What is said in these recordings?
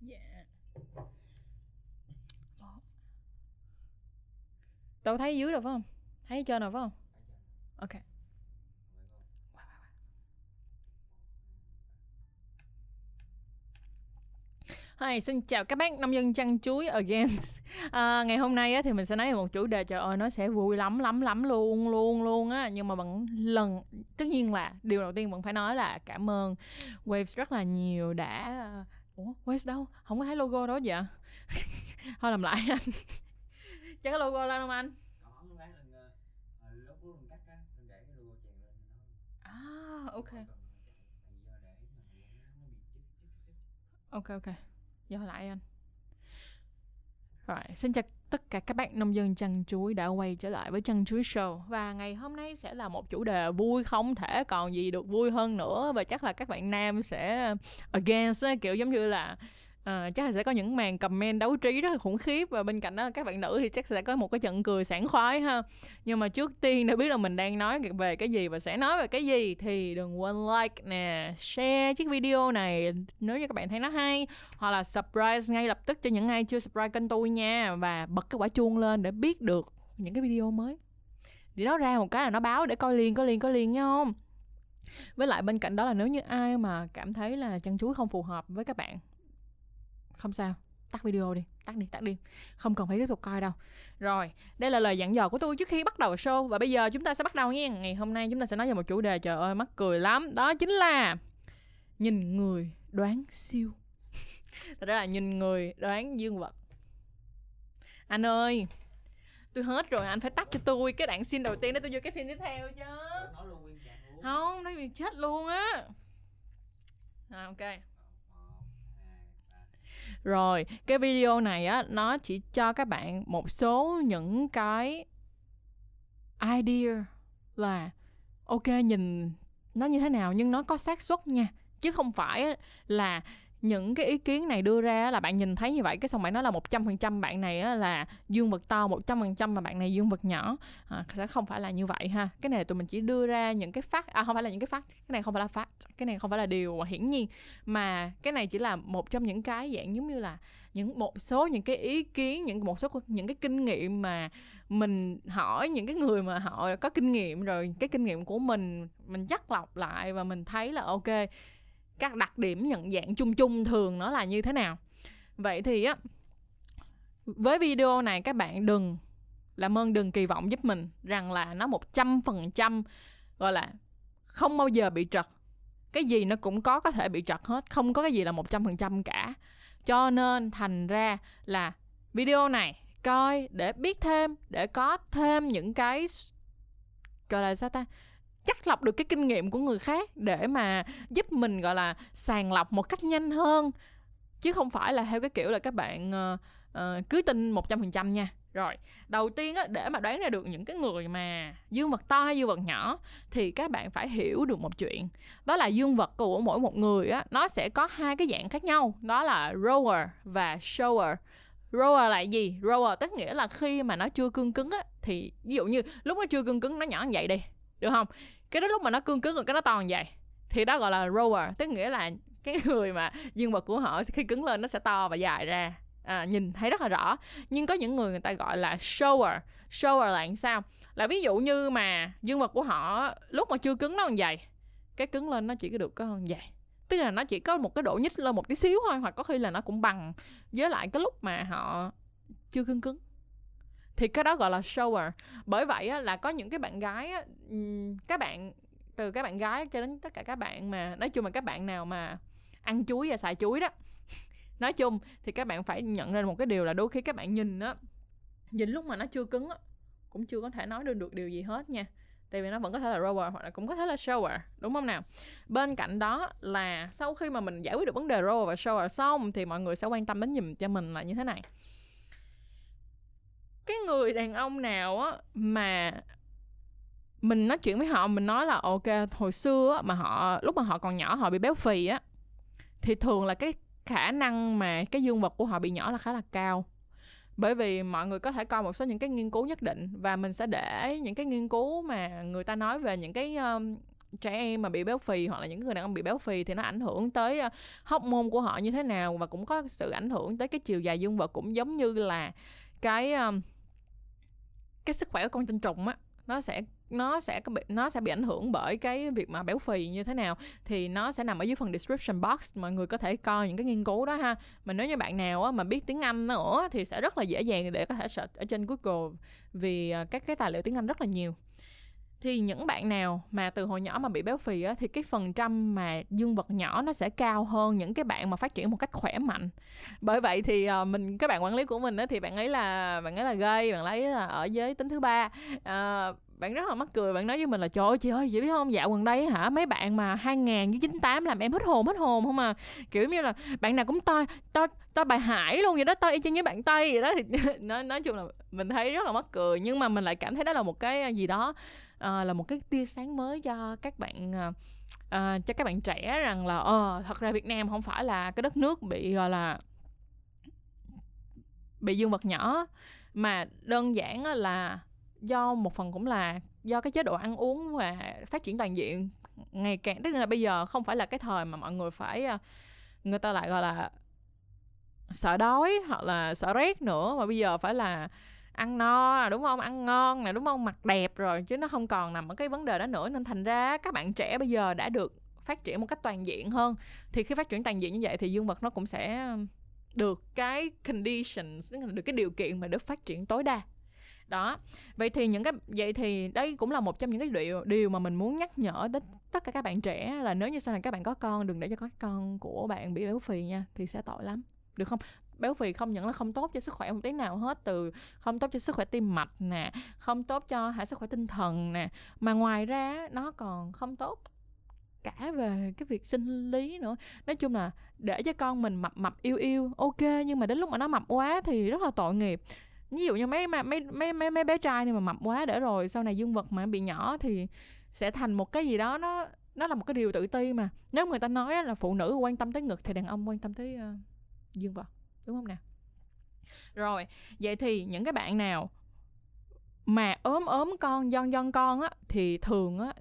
Dạ. Một. tao thấy dưới rồi phải không? Thấy trên rồi phải không? Ok. Hi, xin chào các bác nông dân chăn chuối again. À, ngày hôm nay á, thì mình sẽ nói về một chủ đề trời ơi nó sẽ vui lắm lắm lắm luôn luôn luôn á nhưng mà vẫn lần tất nhiên là điều đầu tiên vẫn phải nói là cảm ơn Waves rất là nhiều đã Ủa Waves đâu? Không có thấy logo đó vậy? Thôi làm lại anh. Cho cái logo lên không anh? ờ, À ok. Ok ok. Giao lại anh. Rồi, xin chào tất cả các bạn nông dân chăn chuối đã quay trở lại với chăn chuối show và ngày hôm nay sẽ là một chủ đề vui không thể còn gì được vui hơn nữa và chắc là các bạn nam sẽ against kiểu giống như là à, chắc là sẽ có những màn comment đấu trí rất là khủng khiếp và bên cạnh đó các bạn nữ thì chắc sẽ có một cái trận cười sảng khoái ha. Nhưng mà trước tiên để biết là mình đang nói về cái gì và sẽ nói về cái gì thì đừng quên like nè share chiếc video này nếu như các bạn thấy nó hay hoặc là surprise ngay lập tức cho những ai chưa subscribe kênh tôi nha và bật cái quả chuông lên để biết được những cái video mới. Thì nó ra một cái là nó báo để coi liền coi liền coi liền nha không? Với lại bên cạnh đó là nếu như ai mà cảm thấy là chăn chuối không phù hợp với các bạn không sao tắt video đi tắt đi tắt đi. Không cần phải tiếp tục coi đâu. Rồi đây là lời dặn dò của tôi trước khi bắt đầu show. Và bây giờ chúng ta sẽ bắt đầu nha. Ngày hôm nay chúng ta sẽ nói về một chủ đề trời ơi mắc cười lắm. Đó chính là nhìn người đoán siêu. Thật ra là nhìn người đoán dương vật. Anh ơi tôi hết rồi anh phải tắt cho tôi cái đoạn xin đầu tiên để tôi vô cái xin tiếp theo chứ. Nói không nói chuyện chết luôn á. À, ok rồi, cái video này á nó chỉ cho các bạn một số những cái idea là ok nhìn nó như thế nào nhưng nó có xác suất nha. Chứ không phải là những cái ý kiến này đưa ra là bạn nhìn thấy như vậy cái xong bạn nói là một trăm phần trăm bạn này là dương vật to một trăm phần trăm mà bạn này dương vật nhỏ. À, sẽ không phải là như vậy ha. Cái này tụi mình chỉ đưa ra những cái phát à không phải là những cái phát cái này không phải là phát cái này không phải là điều hiển nhiên. Mà cái này chỉ là một trong những cái dạng giống như là những một số những cái ý kiến những một số những cái kinh nghiệm mà mình hỏi những cái người mà họ có kinh nghiệm rồi cái kinh nghiệm của mình mình chắc lọc lại và mình thấy là ok các đặc điểm nhận dạng chung chung thường nó là như thế nào. Vậy thì á, với video này các bạn đừng, làm ơn đừng kỳ vọng giúp mình rằng là nó một trăm phần trăm, gọi là, không bao giờ bị trật. Cái gì nó cũng có có thể bị trật hết, không có cái gì là một trăm phần trăm cả. Cho nên thành ra là video này coi để biết thêm, để có thêm những cái gọi là sao ta? Chắc lọc được cái kinh nghiệm của người khác để mà giúp mình gọi là sàng lọc một cách nhanh hơn. Chứ không phải là theo cái kiểu là các bạn uh, uh, cứ tin một trăm phần trăm nha. Rồi đầu tiên á để mà đoán ra được những cái người mà dương vật to hay dương vật nhỏ thì các bạn phải hiểu được một chuyện. Đó là dương vật của mỗi một người á nó sẽ có hai cái dạng khác nhau đó là rower và shower. Rower là gì? Rower tức nghĩa là khi mà nó chưa cương cứng á thì ví dụ như lúc nó chưa cương cứng nó nhỏ như vậy đi được không? Cái đó lúc mà nó cương cứng rồi cái nó to vậy. Thì đó gọi là rower tức nghĩa là cái người mà dương vật của họ khi cứng lên nó sẽ to và dài ra. À, nhìn thấy rất là rõ. Nhưng có những người người ta gọi là shower. Shower là làm sao? Là ví dụ như mà dương vật của họ lúc mà chưa cứng nó còn dày cái cứng lên nó chỉ có được có hơn vậy tức là nó chỉ có một cái độ nhích lên một tí xíu thôi hoặc có khi là nó cũng bằng với lại cái lúc mà họ chưa cứng cứng thì cái đó gọi là shower. Bởi vậy á, là có những cái bạn gái á, các bạn từ các bạn gái cho đến tất cả các bạn mà nói chung là các bạn nào mà ăn chuối và xài chuối đó. Nói chung thì các bạn phải nhận ra một cái điều là đôi khi các bạn nhìn á nhìn lúc mà nó chưa cứng á cũng chưa có thể nói được được điều gì hết nha. Tại vì nó vẫn có thể là rower hoặc là cũng có thể là shower đúng không nào? Bên cạnh đó là sau khi mà mình giải quyết được vấn đề rower và shower xong thì mọi người sẽ quan tâm đến nhìn cho mình là như thế này cái người đàn ông nào á mà mình nói chuyện với họ mình nói là ok hồi xưa á, mà họ lúc mà họ còn nhỏ họ bị béo phì á thì thường là cái khả năng mà cái dương vật của họ bị nhỏ là khá là cao. Bởi vì mọi người có thể coi một số những cái nghiên cứu nhất định và mình sẽ để những cái nghiên cứu mà người ta nói về những cái um, trẻ em mà bị béo phì hoặc là những người đàn ông bị béo phì thì nó ảnh hưởng tới uh, môn của họ như thế nào và cũng có sự ảnh hưởng tới cái chiều dài dương vật cũng giống như là cái um, cái sức khỏe của con tinh trùng á nó sẽ nó sẽ có bị nó sẽ bị ảnh hưởng bởi cái việc mà béo phì như thế nào. Thì nó sẽ nằm ở dưới phần description box mọi người có thể coi những cái nghiên cứu đó ha. Mà nếu như bạn nào á, mà biết tiếng Anh nữa thì sẽ rất là dễ dàng để có thể search ở trên Google vì à, các cái tài liệu tiếng Anh rất là nhiều thì những bạn nào mà từ hồi nhỏ mà bị béo phì á, thì cái phần trăm mà dương vật nhỏ nó sẽ cao hơn những cái bạn mà phát triển một cách khỏe mạnh. Bởi vậy thì uh, mình các bạn quản lý của mình á, thì bạn ấy là bạn ấy là gay bạn ấy là ở giới tính thứ ba. Uh, bạn rất là mắc cười bạn nói với mình là trời ơi chị ơi chị biết không? Dạo gần đây hả mấy bạn mà 2000 với 98 làm em hết hồn hết hồn không à. Kiểu như là bạn nào cũng to to to bài hải luôn vậy đó to y chang với bạn tây vậy đó. Thì nói nói chung là mình thấy rất là mắc cười nhưng mà mình lại cảm thấy đó là một cái gì đó uh, là một cái tia sáng mới cho các bạn uh, uh, cho các bạn trẻ rằng là ờ uh, thật ra Việt Nam không phải là cái đất nước bị gọi là bị dương vật nhỏ mà đơn giản là do một phần cũng là do cái chế độ ăn uống và phát triển toàn diện ngày càng tức là bây giờ không phải là cái thời mà mọi người phải người ta lại gọi là sợ đói hoặc là sợ rét nữa mà bây giờ phải là ăn no, đúng không? Ăn ngon nè, đúng không? Mặc đẹp rồi, chứ nó không còn nằm ở cái vấn đề đó nữa. Nên thành ra các bạn trẻ bây giờ đã được phát triển một cách toàn diện hơn. Thì khi phát triển toàn diện như vậy thì dương vật nó cũng sẽ được cái conditions, được cái điều kiện mà được phát triển tối đa. Đó, vậy thì những cái, vậy thì đây cũng là một trong những cái điều điều mà mình muốn nhắc nhở đến tất cả các bạn trẻ là nếu như sau này các bạn có con, đừng để cho các con của bạn bị béo phì nha, thì sẽ tội lắm. Được không? Béo phì không những là không tốt cho sức khỏe một tí nào hết từ không tốt cho sức khỏe tim mạch nè không tốt cho hả sức khỏe tinh thần nè mà ngoài ra nó còn không tốt cả về cái việc sinh lý nữa. Nói chung là để cho con mình mập mập yêu yêu ok nhưng mà đến lúc mà nó mập quá thì rất là tội nghiệp. Ví dụ như mấy mấy mấy mấy mấy bé trai này mà mập quá để rồi sau này dương vật mà bị nhỏ thì sẽ thành một cái gì đó nó nó là một cái điều tự ti mà. Nếu người ta nói là phụ nữ quan tâm tới ngực thì đàn ông quan tâm tới uh, dương vật đúng không nào rồi vậy thì những cái bạn nào mà ốm ốm con don don con á thì thường á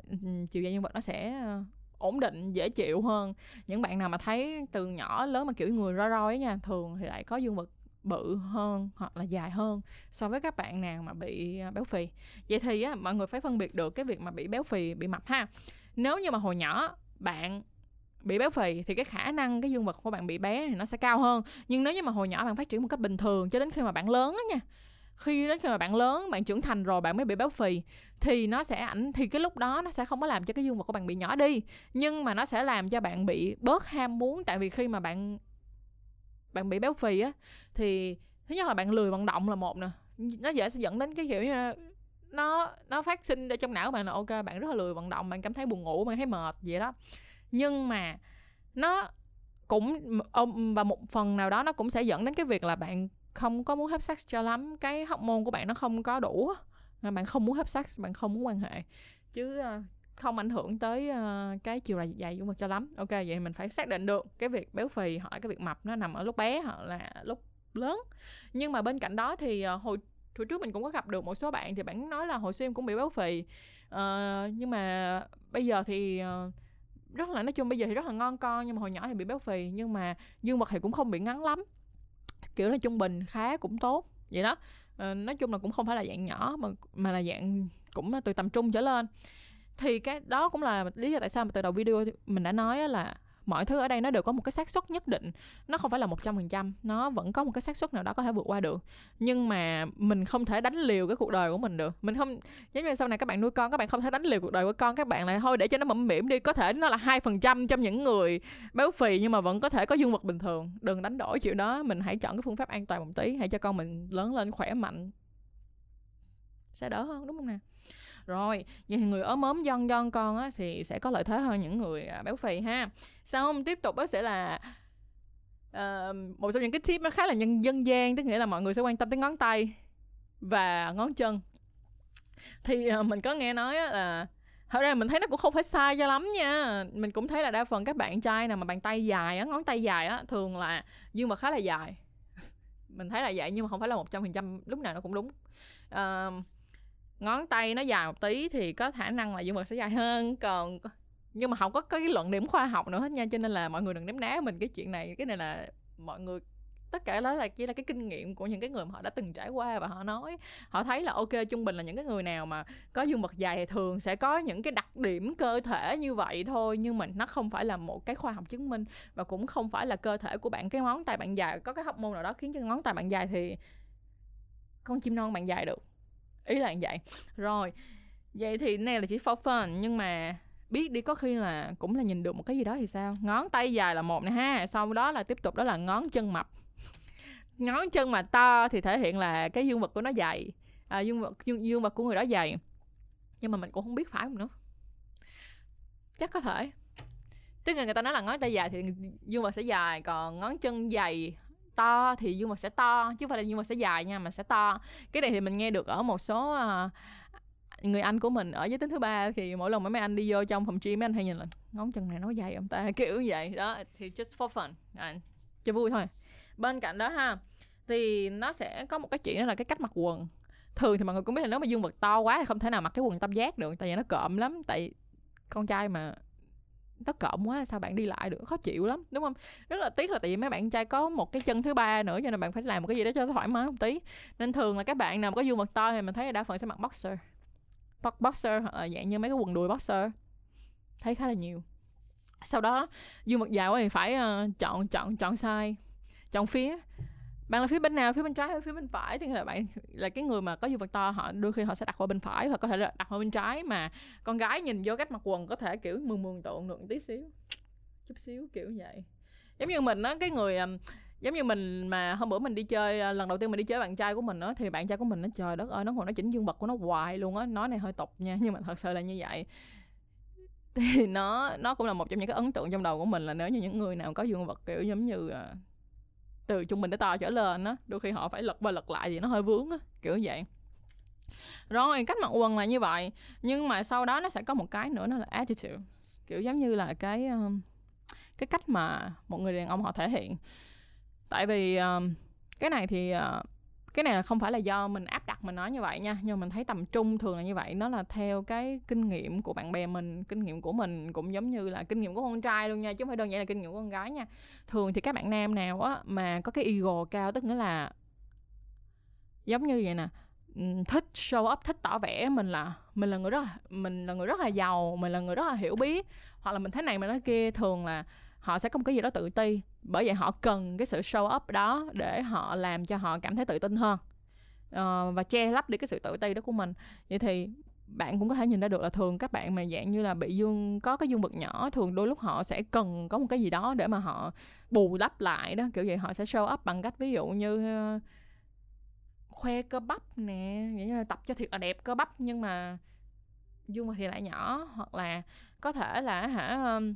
chiều dài dương vật nó sẽ ờ, ổn định dễ chịu hơn. Những bạn nào mà thấy từ nhỏ lớn mà kiểu người roi roi ấy nha thường thì lại có dương vật bự hơn hoặc là dài hơn so với các bạn nào mà bị ờ, béo phì. Vậy thì á, mọi người phải phân biệt được cái việc mà bị béo phì bị mập ha. Nếu như mà hồi nhỏ bạn bị béo phì thì cái khả năng cái dương vật của bạn bị bé thì nó sẽ cao hơn. Nhưng nếu như mà hồi nhỏ bạn phát triển một cách bình thường cho đến khi mà bạn lớn á nha, khi đến khi mà bạn lớn, bạn trưởng thành rồi bạn mới bị béo phì thì nó sẽ ảnh, thì cái lúc đó nó sẽ không có làm cho cái dương vật của bạn bị nhỏ đi. Nhưng mà nó sẽ làm cho bạn bị bớt ham muốn, tại vì khi mà bạn bạn bị béo phì á, thì thứ nhất là bạn lười vận động là một nè. Nó dễ sẽ dẫn đến cái kiểu như nó nó phát sinh ra trong não của bạn là, ok, bạn rất là lười vận động, bạn cảm thấy buồn ngủ, bạn thấy mệt, vậy đó nhưng mà nó cũng và một phần nào đó nó cũng sẽ dẫn đến cái việc là bạn không có muốn hấp sex cho lắm. Cái hormone của bạn nó không có đủ nên bạn không muốn hấp sex bạn không muốn quan hệ. Chứ ờ, không ảnh hưởng tới ờ, cái chiều dài dài dung vật cho lắm. Ok vậy mình phải xác định được cái việc béo phì hỏi cái việc mập nó nằm ở lúc bé hoặc là lúc lớn. Nhưng mà bên cạnh đó thì ờ, hồi hồi trước mình cũng có gặp được một số bạn thì bạn nói là hồi xưa em cũng bị béo phì. Uh, nhưng mà bây giờ thì uh, rất là, nói chung bây giờ thì rất là ngon con, nhưng mà hồi nhỏ thì bị béo phì, nhưng mà dương vật thì cũng không bị ngắn lắm. Kiểu là trung bình khá cũng tốt, vậy đó. Ờ, nói chung là cũng không phải là dạng nhỏ, mà mà là dạng cũng từ tầm trung trở lên. Thì cái đó cũng là lý do tại sao mà từ đầu video mình đã nói là mọi thứ ở đây nó đều có một cái xác suất nhất định. Nó không phải là một trăm phần trăm, nó vẫn có một cái xác suất nào đó có thể vượt qua được. Nhưng mà mình không thể đánh liều cái cuộc đời của mình được. Mình không, giống như sau này các bạn nuôi con, các bạn không thể đánh liều cuộc đời của con. Các bạn lại thôi để cho nó mẩm mỉm đi. Có thể nó là hai phần trăm trong những người béo phì nhưng mà vẫn có thể có dương vật bình thường. Đừng đánh đổi chuyện đó. Mình hãy chọn cái phương pháp an toàn một tí. Hãy cho con mình lớn lên khỏe mạnh. Sẽ đỡ hơn, đúng không nè? Rồi vậy thì người ốm ốm giòn giòn con á thì sẽ có lợi thế hơn những người à, béo phì ha. Sau tiếp tục đó sẽ là uh, một trong những cái tip nó khá là nhân dân gian tức nghĩa là mọi người sẽ quan tâm tới ngón tay và ngón chân. Thì uh, mình có nghe nói là thật ra mình thấy nó cũng không phải sai cho lắm nha. Mình cũng thấy là đa phần các bạn trai nào mà bàn tay dài á ngón tay dài á thường là dương vật khá là dài. Mình thấy là vậy nhưng mà không phải là một trăm phần trăm lúc nào nó cũng đúng. Uh, ngón tay nó dài một tí thì có khả năng là dương vật sẽ dài hơn. Còn nhưng mà không có cái luận điểm khoa học nữa hết nha, cho nên là mọi người đừng ném đá mình cái chuyện này. Cái này là mọi người, tất cả đó là chỉ là cái kinh nghiệm của những cái người mà họ đã từng trải qua và họ nói. Họ thấy là ok, trung bình là những cái người nào mà có dương vật dài thì thường sẽ có những cái đặc điểm cơ thể như vậy thôi, nhưng mà nó không phải là một cái khoa học chứng minh và cũng không phải là cơ thể của bạn, cái ngón tay bạn dài, có cái hóc môn nào đó khiến cho ngón tay bạn dài thì con chim non bạn dài được ý là như vậy. Rồi vậy thì này là chỉ for fun nhưng mà biết đi có khi là cũng là nhìn được một cái gì đó thì sao? Ngón tay dài là một nè ha sau đó là tiếp tục đó là ngón chân mập. Ngón chân mà to thì thể hiện là cái dương vật của nó dày à, dương vật dương, dương vật của người đó dày. Nhưng mà mình cũng không biết phải không nữa. Chắc có thể. Tức là người ta nói là ngón tay dài thì dương vật sẽ dài còn ngón chân dày to thì dương vật sẽ to chứ không phải là dương vật sẽ dài nha mà sẽ to. Cái này thì mình nghe được ở một số uh, người anh của mình ở giới tính thứ ba thì mỗi lần mấy anh đi vô trong phòng gym mấy anh hay nhìn là ngón chân này nó dài không ta? Kiểu vậy. Đó thì just for fun. À, cho vui thôi. Bên cạnh đó ha thì nó sẽ có một cái chuyện đó là cái cách mặc quần. Thường thì mọi người cũng biết là nếu mà dương vật to quá thì không thể nào mặc cái quần tam giác được tại vì nó cộm lắm. Tại con trai mà nó cộm quá sao bạn đi lại được? Khó chịu lắm đúng không? Rất là tiếc là tại vì mấy bạn trai có một cái chân thứ ba nữa cho nên bạn phải làm một cái gì đó cho thoải mái một tí. Nên thường là các bạn nào có dương vật to thì mình thấy đa phần sẽ mặc boxer. Boxer hoặc là dạng như mấy cái quần đùi boxer. Thấy khá là nhiều. Sau đó dương vật dài quá thì phải uh, chọn chọn chọn size chọn phía bạn là phía bên nào? Phía bên trái hay phía bên phải? Thì là bạn là cái người mà có dương vật to, họ đôi khi họ sẽ đặt qua bên phải hoặc có thể là đặt qua bên trái mà con gái nhìn vô cách mặc quần có thể, kiểu, mường mường tượng được tí xíu, chút xíu, kiểu vậy. Giống như mình á, cái người giống như mình mà hôm bữa mình đi chơi à, lần đầu tiên mình đi chơi bạn trai của mình á, thì bạn trai của mình nó, trời đất ơi, nó còn nó chỉnh dương vật của nó hoài luôn á, nói này hơi tục nha, nhưng mà thật sự là như vậy. Thì nó nó cũng là một trong những cái ấn tượng trong đầu của mình là nếu như những người nào có dương vật, kiểu, giống như à, từ trung bình tới to trở lên á, đôi khi họ phải lật qua lật lại thì nó hơi vướng á, kiểu vậy. Rồi, cách mặc quần là như vậy, nhưng mà sau đó nó sẽ có một cái nữa, nó là attitude. Kiểu giống như là cái ờ, cái cách mà một người đàn ông họ thể hiện. Tại vì ờ, cái này thì ờ, cái này là không phải là do mình áp đặt mình nói như vậy nha nhưng mà mình thấy tầm trung thường là như vậy. Nó là theo cái kinh nghiệm của bạn bè mình kinh nghiệm của mình cũng giống như là kinh nghiệm của con trai luôn nha chứ không phải đơn giản là kinh nghiệm của con gái nha. Thường thì các bạn nam nào á mà có cái ego cao tức nghĩa là giống như vậy nè thích show up thích tỏ vẻ mình là mình là người rất là, mình là người rất là giàu mình là người rất là hiểu biết hoặc là mình thế này mà nói kia thường là họ sẽ có một cái gì đó tự ti. Bởi vậy họ cần cái sự show up đó để họ làm cho họ cảm thấy tự tin hơn. Uh, và che lấp đi cái sự tự ti đó của mình. Vậy thì bạn cũng có thể nhìn ra được là thường các bạn mà dạng như là bị dương có cái dương vật nhỏ thường đôi lúc họ sẽ cần có một cái gì đó để mà họ bù đắp lại đó. Kiểu vậy họ sẽ show up bằng cách ví dụ như uh, khoe cơ bắp nè vậy là tập cho thiệt là đẹp cơ bắp nhưng mà dương vật thì lại nhỏ. Hoặc là có thể là hả um,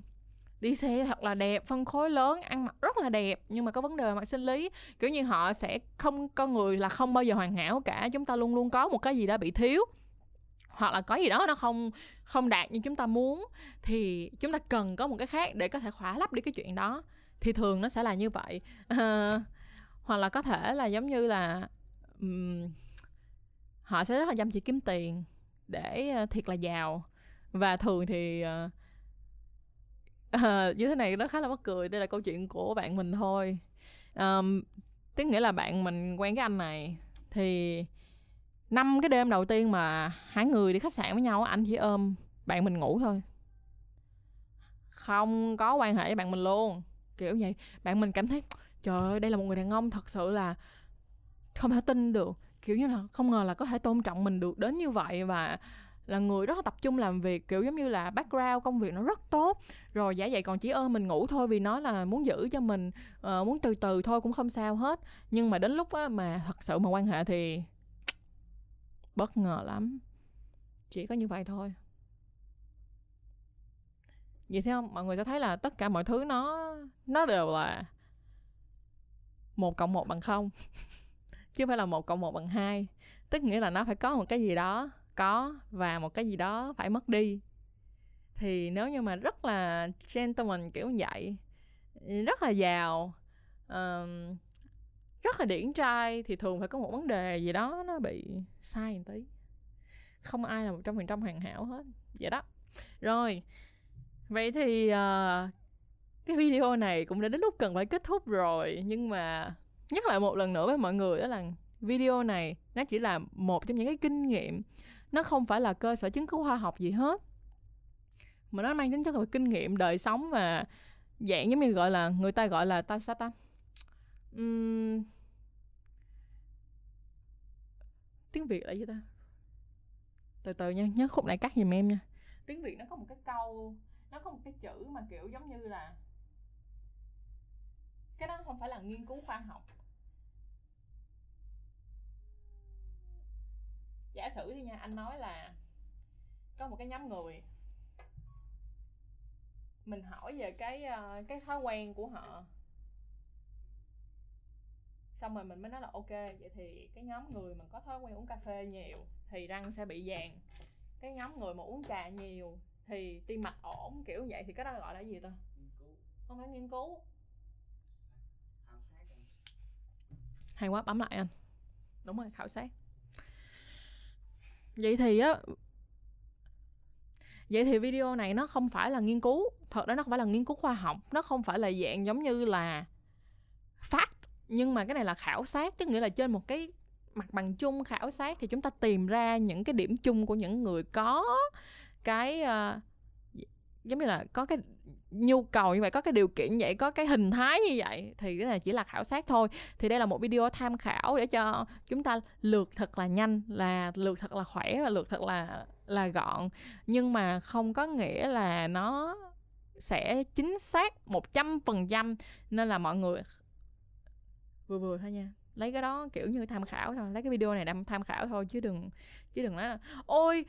đi xe thật là đẹp phân khối lớn ăn mặc rất là đẹp. Nhưng mà có vấn đề mặt sinh lý kiểu như họ sẽ không con người là không bao giờ hoàn hảo cả. Chúng ta luôn luôn có một cái gì đó bị thiếu hoặc là có gì đó nó không không đạt như chúng ta muốn thì chúng ta cần có một cái khác để có thể khỏa lấp đi cái chuyện đó. Thì thường nó sẽ là như vậy. À, hoặc là có thể là giống như là um, họ sẽ rất là chăm chỉ kiếm tiền để uh, thiệt là giàu. Và thường thì uh, à, như thế này nó khá là mắc cười đây là câu chuyện của bạn mình thôi. Um, tức nghĩa là bạn mình quen cái anh này thì năm cái đêm đầu tiên mà hai người đi khách sạn với nhau anh chỉ ôm bạn mình ngủ thôi. Không có quan hệ với bạn mình luôn kiểu vậy. Bạn mình cảm thấy trời ơi đây là một người đàn ông thật sự là không thể tin được. Kiểu như là không ngờ là có thể tôn trọng mình được đến như vậy và là người rất là tập trung làm việc kiểu giống như là background công việc nó rất tốt. Rồi giả vậy còn chỉ ơn mình ngủ thôi vì nó là muốn giữ cho mình uh, muốn từ từ thôi cũng không sao hết. Nhưng mà đến lúc á, mà thật sự mà quan hệ thì bất ngờ lắm. Chỉ có như vậy thôi. Vậy thấy không? Mọi người sẽ thấy là tất cả mọi thứ nó nó đều là một cộng một bằng không chứ không phải là một cộng một bằng hai. Tức nghĩa là nó phải có một cái gì đó có và một cái gì đó phải mất đi. Thì nếu như mà rất là gentleman kiểu như vậy rất là giàu um, rất là điển trai thì thường phải có một vấn đề gì đó nó bị sai một tí. Không ai là một trăm phần trăm hoàn hảo hết vậy đó. Rồi vậy thì uh, cái video này cũng đã đến lúc cần phải kết thúc rồi nhưng mà nhắc lại một lần nữa với mọi người đó là video này nó chỉ là một trong những cái kinh nghiệm nó không phải là cơ sở chứng cứ khoa học gì hết. Mà nó mang tính chất là kinh nghiệm đời sống và dạng giống như gọi là người ta gọi là ta sao ta? Ừm, tiếng việt là gì ta? Từ từ nha nhớ khúc này cắt giùm em nha. Tiếng việt nó có một cái câu nó có một cái chữ mà kiểu giống như là cái đó không phải là nghiên cứu khoa học. Giả sử đi nha anh nói là có một cái nhóm người mình hỏi về cái ờ, cái thói quen của họ. Xong rồi mình mới nói là ok vậy thì cái nhóm người mà có thói quen uống cà phê nhiều thì răng sẽ bị vàng. Cái nhóm người mà uống trà nhiều thì tim mạch ổn kiểu vậy. Thì cái đó gọi là gì ta? Nghiên cứu. Không phải nghiên cứu. Khảo sát. Rồi hay quá bấm lại anh. Đúng rồi khảo sát vậy thì á vậy thì video này nó không phải là nghiên cứu. Thật ra nó không phải là nghiên cứu khoa học nó không phải là dạng giống như là fact. Nhưng mà cái này là khảo sát tức nghĩa là trên một cái mặt bằng chung khảo sát thì chúng ta tìm ra những cái điểm chung của những người có cái uh, giống như là có cái nhu cầu như vậy, có cái điều kiện như vậy, có cái hình thái như vậy, thì cái này chỉ là khảo sát thôi. Thì đây là một video tham khảo để cho chúng ta lượt thật là nhanh, là lượt thật là khỏe và lượt thật là là gọn. Nhưng mà không có nghĩa là nó sẽ chính xác một trăm phần trăm. Nên là mọi người vừa vừa thôi nha. Lấy cái đó kiểu như tham khảo thôi. Lấy cái video này làm tham khảo thôi, chứ đừng chứ đừng nói là, ôi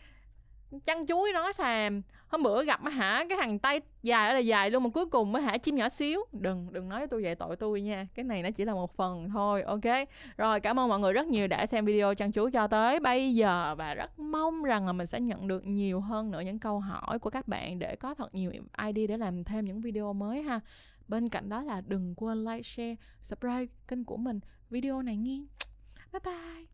chăn chuối nó xàm hôm bữa gặp hả, cái thằng tay dài là dài luôn mà cuối cùng mới hả chim nhỏ xíu. Đừng đừng nói với tôi về tội tôi nha. Cái này nó chỉ là một phần thôi, ok? Rồi, cảm ơn mọi người rất nhiều đã xem video chăn chuối cho tới bây giờ và rất mong rằng là mình sẽ nhận được nhiều hơn nữa những câu hỏi của các bạn để có thật nhiều id để làm thêm những video mới ha. Bên cạnh đó là đừng quên like, share, subscribe kênh của mình. Video này nghiêng bye bye.